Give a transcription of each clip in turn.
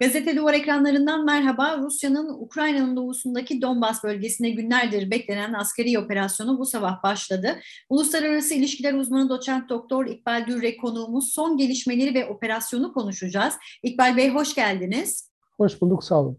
Gazete Duvar ekranlarından merhaba. Rusya'nın Ukrayna'nın doğusundaki Donbas bölgesine günlerdir beklenen askeri operasyonu bu sabah başladı. Uluslararası İlişkiler Uzmanı Doçent Doktor İkbal Dürre konuğumuz son gelişmeleri ve operasyonu konuşacağız. İkbal Bey hoş geldiniz. Hoş bulduk, sağ olun.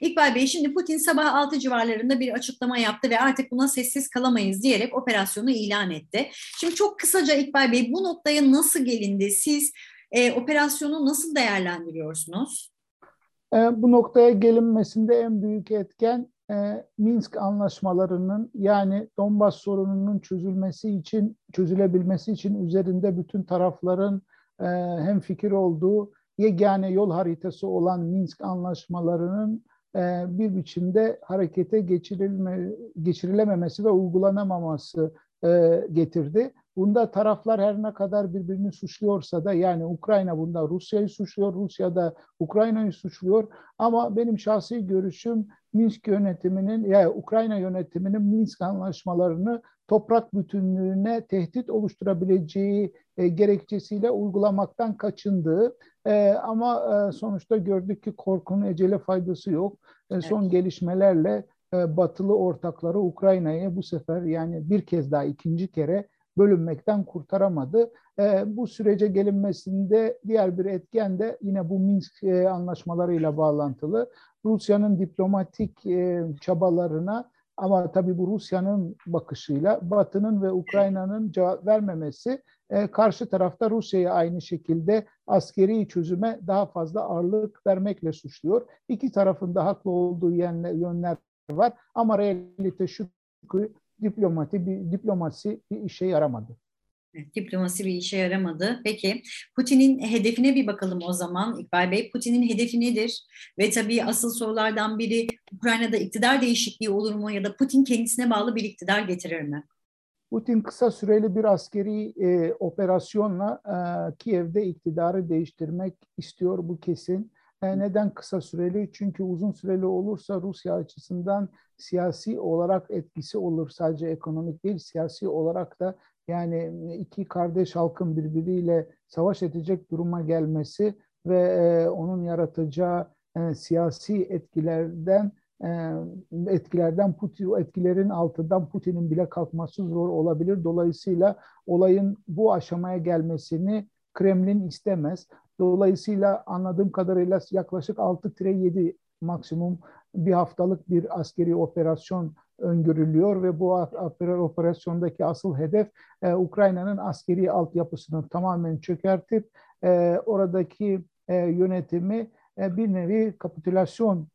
İkbal Bey şimdi Putin sabah 6 civarlarında bir açıklama yaptı ve artık buna sessiz kalamayız diyerek operasyonu ilan etti. Şimdi çok kısaca İkbal Bey bu noktaya nasıl gelindi? Siz e, operasyonu nasıl değerlendiriyorsunuz? E, bu noktaya gelinmesinde en büyük etken e, Minsk anlaşmalarının yani Donbas sorununun çözülmesi için, çözülebilmesi için üzerinde bütün tarafların e, hem fikir olduğu yegane yol haritası olan Minsk anlaşmalarının e, bir biçimde harekete geçirilme, geçirilememesi ve uygulanamaması e, getirdi. Bunda taraflar her ne kadar birbirini suçluyorsa da yani Ukrayna bunda Rusya'yı suçluyor, Rusya da Ukrayna'yı suçluyor. Ama benim şahsi görüşüm Minsk yönetiminin ya yani Ukrayna yönetiminin Minsk anlaşmalarını toprak bütünlüğüne tehdit oluşturabileceği e, gerekçesiyle uygulamaktan kaçındığı e, ama e, sonuçta gördük ki korkunun ecele faydası yok. E, son evet. gelişmelerle e, batılı ortakları Ukrayna'yı bu sefer yani bir kez daha ikinci kere bölünmekten kurtaramadı. E, bu sürece gelinmesinde diğer bir etken de yine bu Minsk e, anlaşmalarıyla bağlantılı. Rusya'nın diplomatik e, çabalarına ama tabii bu Rusya'nın bakışıyla Batı'nın ve Ukrayna'nın cevap vermemesi e, karşı tarafta Rusya'yı aynı şekilde askeri çözüme daha fazla ağırlık vermekle suçluyor. İki tarafın da haklı olduğu yönler var ama realite şu ki diplomati bir diplomasi bir işe yaramadı. diplomasi bir işe yaramadı. Peki Putin'in hedefine bir bakalım o zaman İkbal Bey. Putin'in hedefi nedir? Ve tabii asıl sorulardan biri Ukrayna'da iktidar değişikliği olur mu ya da Putin kendisine bağlı bir iktidar getirir mi? Putin kısa süreli bir askeri e, operasyonla e, Kiev'de iktidarı değiştirmek istiyor bu kesin. E, neden kısa süreli? Çünkü uzun süreli olursa Rusya açısından siyasi olarak etkisi olur. Sadece ekonomik değil, siyasi olarak da yani iki kardeş halkın birbiriyle savaş edecek duruma gelmesi ve e, onun yaratacağı e, siyasi etkilerden e, etkilerden Putin etkilerin altından Putin'in bile kalkması zor olabilir. Dolayısıyla olayın bu aşamaya gelmesini Kremlin istemez. Dolayısıyla anladığım kadarıyla yaklaşık 6-7 maksimum bir haftalık bir askeri operasyon öngörülüyor ve bu operasyondaki asıl hedef e, Ukrayna'nın askeri altyapısını tamamen çökertip e, oradaki e, yönetimi e, bir nevi kapitülasyon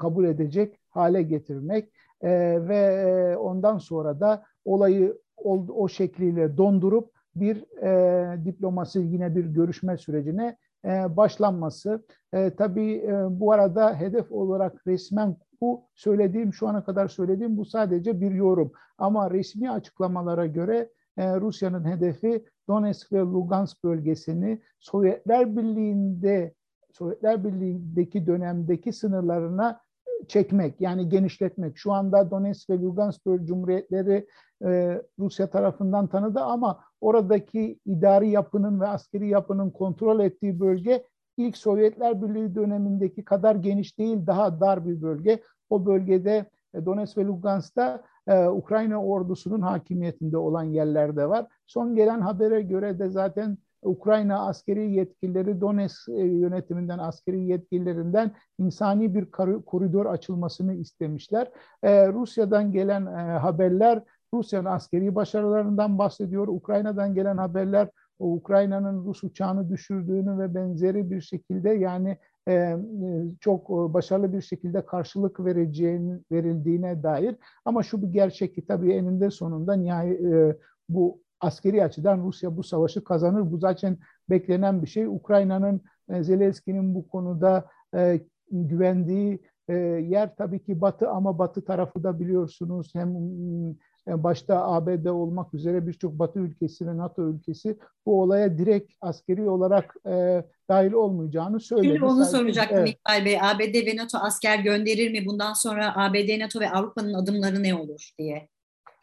kabul edecek hale getirmek e, ve e, ondan sonra da olayı o, o şekliyle dondurup bir e, diplomasi yine bir görüşme sürecine e, başlanması. E, tabii e, bu arada hedef olarak resmen bu söylediğim şu ana kadar söylediğim bu sadece bir yorum. Ama resmi açıklamalara göre e, Rusya'nın hedefi Donetsk ve Lugansk bölgesini Sovyetler Birliği'nde Sovyetler Birliği'ndeki dönemdeki sınırlarına çekmek yani genişletmek. Şu anda Donetsk ve Lugansk Cumhuriyetleri e, Rusya tarafından tanıdı ama oradaki idari yapının ve askeri yapının kontrol ettiği bölge ilk Sovyetler Birliği dönemindeki kadar geniş değil, daha dar bir bölge. O bölgede e, Donetsk ve Lugansk'ta e, Ukrayna ordusunun hakimiyetinde olan yerlerde var. Son gelen habere göre de zaten Ukrayna askeri yetkilileri Donetsk e, yönetiminden, askeri yetkililerinden insani bir koridor açılmasını istemişler. E, Rusya'dan gelen e, haberler Rusya'nın askeri başarılarından bahsediyor. Ukrayna'dan gelen haberler Ukrayna'nın Rus uçağını düşürdüğünü ve benzeri bir şekilde yani çok başarılı bir şekilde karşılık vereceğini verildiğine dair ama şu bir gerçek ki tabii eninde sonunda nihai bu askeri açıdan Rusya bu savaşı kazanır. Bu zaten beklenen bir şey. Ukrayna'nın e, Zelenski'nin bu konuda e, güvendiği e, yer tabii ki Batı ama Batı tarafı da biliyorsunuz hem e, başta ABD olmak üzere birçok Batı ülkesi ve NATO ülkesi bu olaya direkt askeri olarak e, dahil olmayacağını söyledi. Şimdi onu soracaktım evet. İkbal Bey. ABD ve NATO asker gönderir mi? Bundan sonra ABD, NATO ve Avrupa'nın adımları ne olur diye.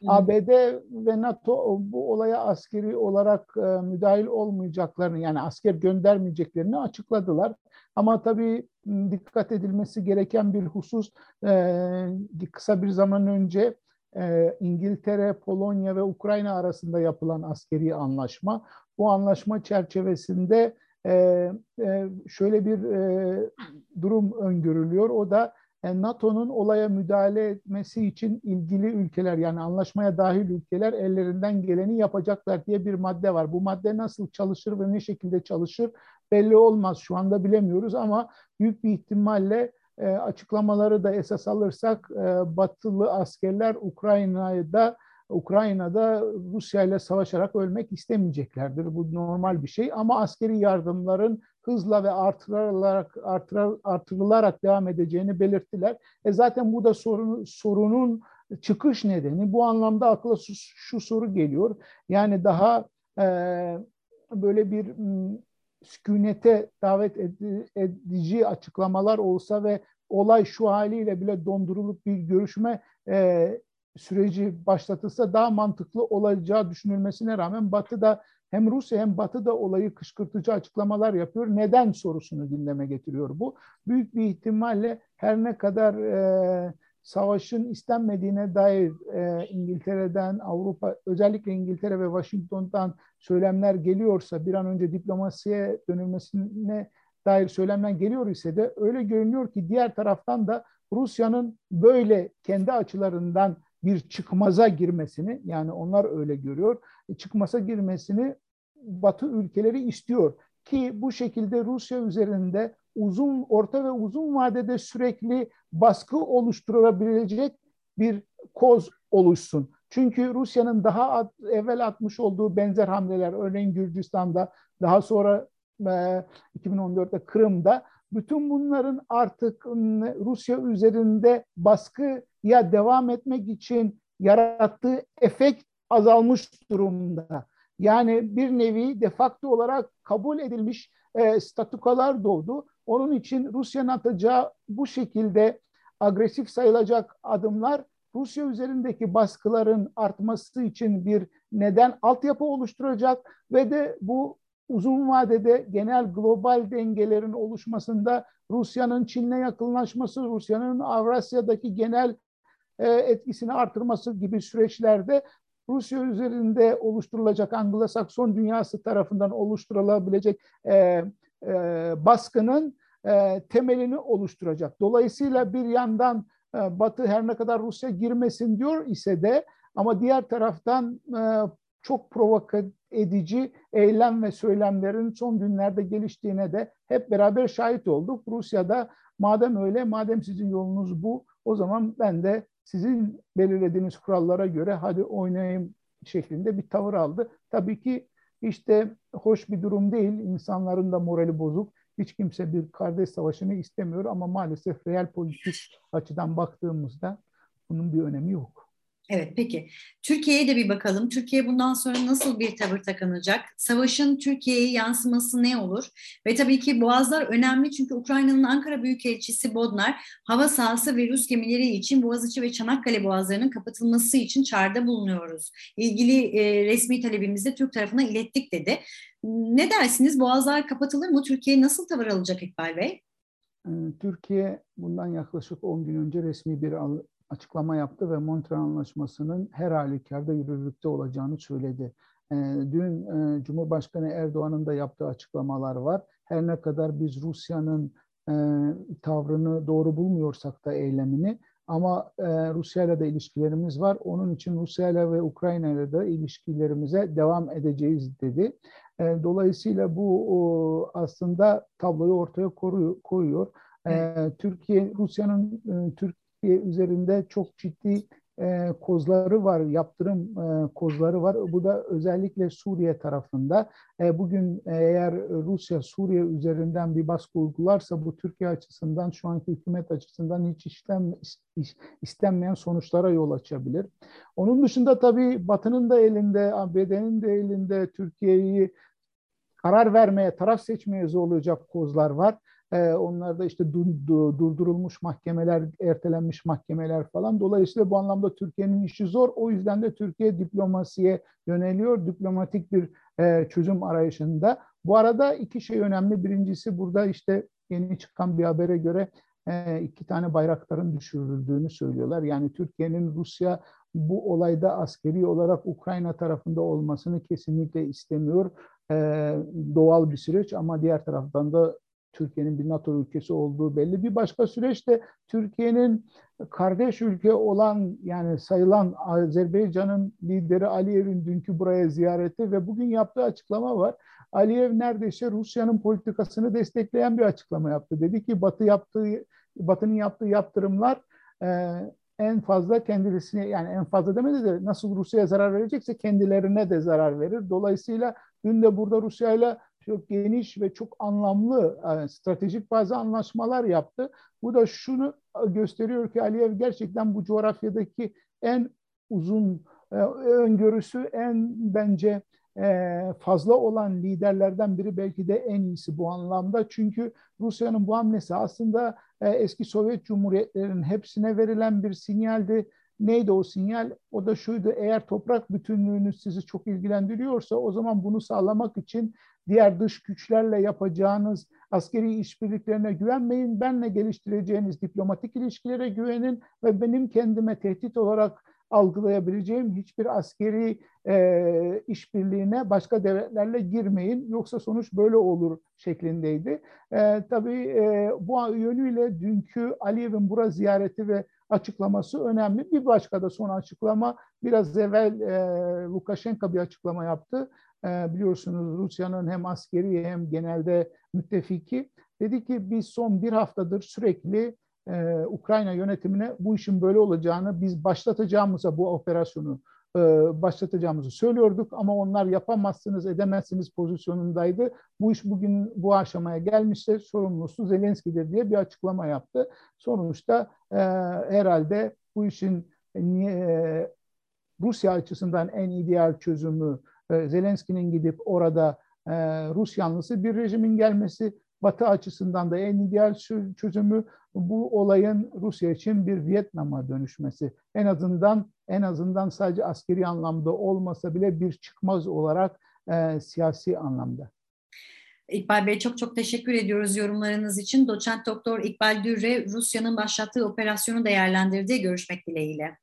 ABD ve NATO bu olaya askeri olarak e, müdahil olmayacaklarını yani asker göndermeyeceklerini açıkladılar. Ama tabii dikkat edilmesi gereken bir husus e, kısa bir zaman önce e, İngiltere, Polonya ve Ukrayna arasında yapılan askeri anlaşma. Bu anlaşma çerçevesinde şöyle bir durum öngörülüyor. O da NATO'nun olaya müdahale etmesi için ilgili ülkeler yani anlaşmaya dahil ülkeler ellerinden geleni yapacaklar diye bir madde var. Bu madde nasıl çalışır ve ne şekilde çalışır belli olmaz. Şu anda bilemiyoruz ama büyük bir ihtimalle e, açıklamaları da esas alırsak e, batılı askerler Ukrayna'da Ukrayna'da Rusya ile savaşarak ölmek istemeyeceklerdir. Bu normal bir şey ama askeri yardımların hızla ve artırılarak artırılarak devam edeceğini belirttiler. E zaten bu da sorun, sorunun çıkış nedeni. Bu anlamda akla şu, şu soru geliyor. Yani daha e, böyle bir sükunete davet edici açıklamalar olsa ve olay şu haliyle bile dondurulup bir görüşme e, süreci başlatılsa daha mantıklı olacağı düşünülmesine rağmen Batı da hem Rusya hem Batı da olayı kışkırtıcı açıklamalar yapıyor. Neden sorusunu gündeme getiriyor bu. Büyük bir ihtimalle her ne kadar e, savaşın istenmediğine dair e, İngiltere'den, Avrupa, özellikle İngiltere ve Washington'dan söylemler geliyorsa, bir an önce diplomasiye dönülmesine dair söylemler geliyor ise de öyle görünüyor ki diğer taraftan da Rusya'nın böyle kendi açılarından bir çıkmaza girmesini yani onlar öyle görüyor. E, çıkmaza girmesini Batı ülkeleri istiyor ki bu şekilde Rusya üzerinde uzun orta ve uzun vadede sürekli baskı oluşturabilecek bir koz oluşsun. Çünkü Rusya'nın daha at, evvel atmış olduğu benzer hamleler örneğin Gürcistan'da daha sonra e, 2014'te Kırım'da bütün bunların artık Rusya üzerinde baskıya devam etmek için yarattığı efekt azalmış durumda. Yani bir nevi defakto olarak kabul edilmiş e, statükalar doğdu. Onun için Rusya'nın atacağı bu şekilde agresif sayılacak adımlar Rusya üzerindeki baskıların artması için bir neden altyapı oluşturacak ve de bu uzun vadede genel global dengelerin oluşmasında Rusya'nın Çin'le yakınlaşması, Rusya'nın Avrasya'daki genel e, etkisini artırması gibi süreçlerde Rusya üzerinde oluşturulacak Anglo-Sakson dünyası tarafından oluşturulabilecek e, e, baskının e, temelini oluşturacak. Dolayısıyla bir yandan e, Batı her ne kadar Rusya girmesin diyor ise de ama diğer taraftan e, çok provoka edici eylem ve söylemlerin son günlerde geliştiğine de hep beraber şahit olduk. Rusya'da madem öyle, madem sizin yolunuz bu, o zaman ben de sizin belirlediğiniz kurallara göre hadi oynayayım şeklinde bir tavır aldı. Tabii ki işte hoş bir durum değil. İnsanların da morali bozuk. Hiç kimse bir kardeş savaşını istemiyor ama maalesef real politik açıdan baktığımızda bunun bir önemi yok. Evet peki. Türkiye'ye de bir bakalım. Türkiye bundan sonra nasıl bir tavır takınacak? Savaşın Türkiye'ye yansıması ne olur? Ve tabii ki Boğazlar önemli çünkü Ukrayna'nın Ankara Büyükelçisi Bodnar hava sahası ve Rus gemileri için Boğaziçi ve Çanakkale boğazlarının kapatılması için çağrıda bulunuyoruz. İlgili e, resmi talebimizi Türk tarafına ilettik dedi. Ne dersiniz? Boğazlar kapatılır mı? Türkiye nasıl tavır alacak İkbal Bey? Ee, Türkiye bundan yaklaşık 10 gün önce resmi bir açıklama yaptı ve Montreal Anlaşması'nın her halükarda yürürlükte olacağını söyledi. Ee, dün e, Cumhurbaşkanı Erdoğan'ın da yaptığı açıklamalar var. Her ne kadar biz Rusya'nın e, tavrını doğru bulmuyorsak da eylemini ama e, Rusya ile de ilişkilerimiz var. Onun için Rusya ile ve Ukrayna ile de ilişkilerimize devam edeceğiz dedi. Dolayısıyla bu aslında tabloyu ortaya koyuyor. Türkiye, Rusya'nın Türk üzerinde çok ciddi e, kozları var, yaptırım e, kozları var. Bu da özellikle Suriye tarafında. E, bugün eğer Rusya Suriye üzerinden bir baskı uygularsa bu Türkiye açısından, şu anki hükümet açısından hiç işlem, istenmeyen sonuçlara yol açabilir. Onun dışında tabii Batı'nın da elinde, ABD'nin de elinde Türkiye'yi karar vermeye, taraf seçmeye zorlayacak kozlar var. E, onlar da işte du, du, durdurulmuş mahkemeler, ertelenmiş mahkemeler falan. Dolayısıyla bu anlamda Türkiye'nin işi zor. O yüzden de Türkiye diplomasiye yöneliyor. Diplomatik bir e, çözüm arayışında. Bu arada iki şey önemli. Birincisi burada işte yeni çıkan bir habere göre e, iki tane bayrakların düşürüldüğünü söylüyorlar. Yani Türkiye'nin Rusya bu olayda askeri olarak Ukrayna tarafında olmasını kesinlikle istemiyor. E, doğal bir süreç ama diğer taraftan da Türkiye'nin bir NATO ülkesi olduğu belli. Bir başka süreç de Türkiye'nin kardeş ülke olan yani sayılan Azerbaycan'ın lideri Aliyev'in dünkü buraya ziyareti ve bugün yaptığı açıklama var. Aliyev neredeyse Rusya'nın politikasını destekleyen bir açıklama yaptı. Dedi ki Batı yaptığı Batı'nın yaptığı yaptırımlar e, en fazla kendisine yani en fazla demedi de nasıl Rusya'ya zarar verecekse kendilerine de zarar verir. Dolayısıyla dün de burada Rusya'yla çok geniş ve çok anlamlı yani e, stratejik bazı anlaşmalar yaptı. Bu da şunu gösteriyor ki Aliyev gerçekten bu coğrafyadaki en uzun e, öngörüsü en bence e, fazla olan liderlerden biri belki de en iyisi bu anlamda. Çünkü Rusya'nın bu hamlesi aslında eski Sovyet Cumhuriyetlerinin hepsine verilen bir sinyaldi. Neydi o sinyal? O da şuydu, eğer toprak bütünlüğünüz sizi çok ilgilendiriyorsa o zaman bunu sağlamak için diğer dış güçlerle yapacağınız askeri işbirliklerine güvenmeyin. Benle geliştireceğiniz diplomatik ilişkilere güvenin ve benim kendime tehdit olarak algılayabileceğim hiçbir askeri e, işbirliğine başka devletlerle girmeyin yoksa sonuç böyle olur şeklindeydi. E, tabii e, bu yönüyle dünkü Aliyev'in bura ziyareti ve açıklaması önemli. Bir başka da son açıklama biraz evvel e, Lukashenko bir açıklama yaptı. E, biliyorsunuz Rusya'nın hem askeri hem genelde müttefiki. Dedi ki biz son bir haftadır sürekli e, Ukrayna yönetimine bu işin böyle olacağını biz başlatacağımıza bu operasyonu e, başlatacağımızı söylüyorduk ama onlar yapamazsınız edemezsiniz pozisyonundaydı. Bu iş bugün bu aşamaya gelmişse sorumlusu Zelenski'dir diye bir açıklama yaptı. Sonuçta e, herhalde bu işin e, Rusya açısından en ideal çözümü e, Zelenski'nin gidip orada e, Rus yanlısı bir rejimin gelmesi Batı açısından da en ideal çözümü bu olayın Rusya için bir Vietnam'a dönüşmesi. En azından en azından sadece askeri anlamda olmasa bile bir çıkmaz olarak e, siyasi anlamda. İkbal Bey çok çok teşekkür ediyoruz yorumlarınız için. Doçent Doktor İkbal Dürre Rusya'nın başlattığı operasyonu değerlendirdi. Görüşmek dileğiyle.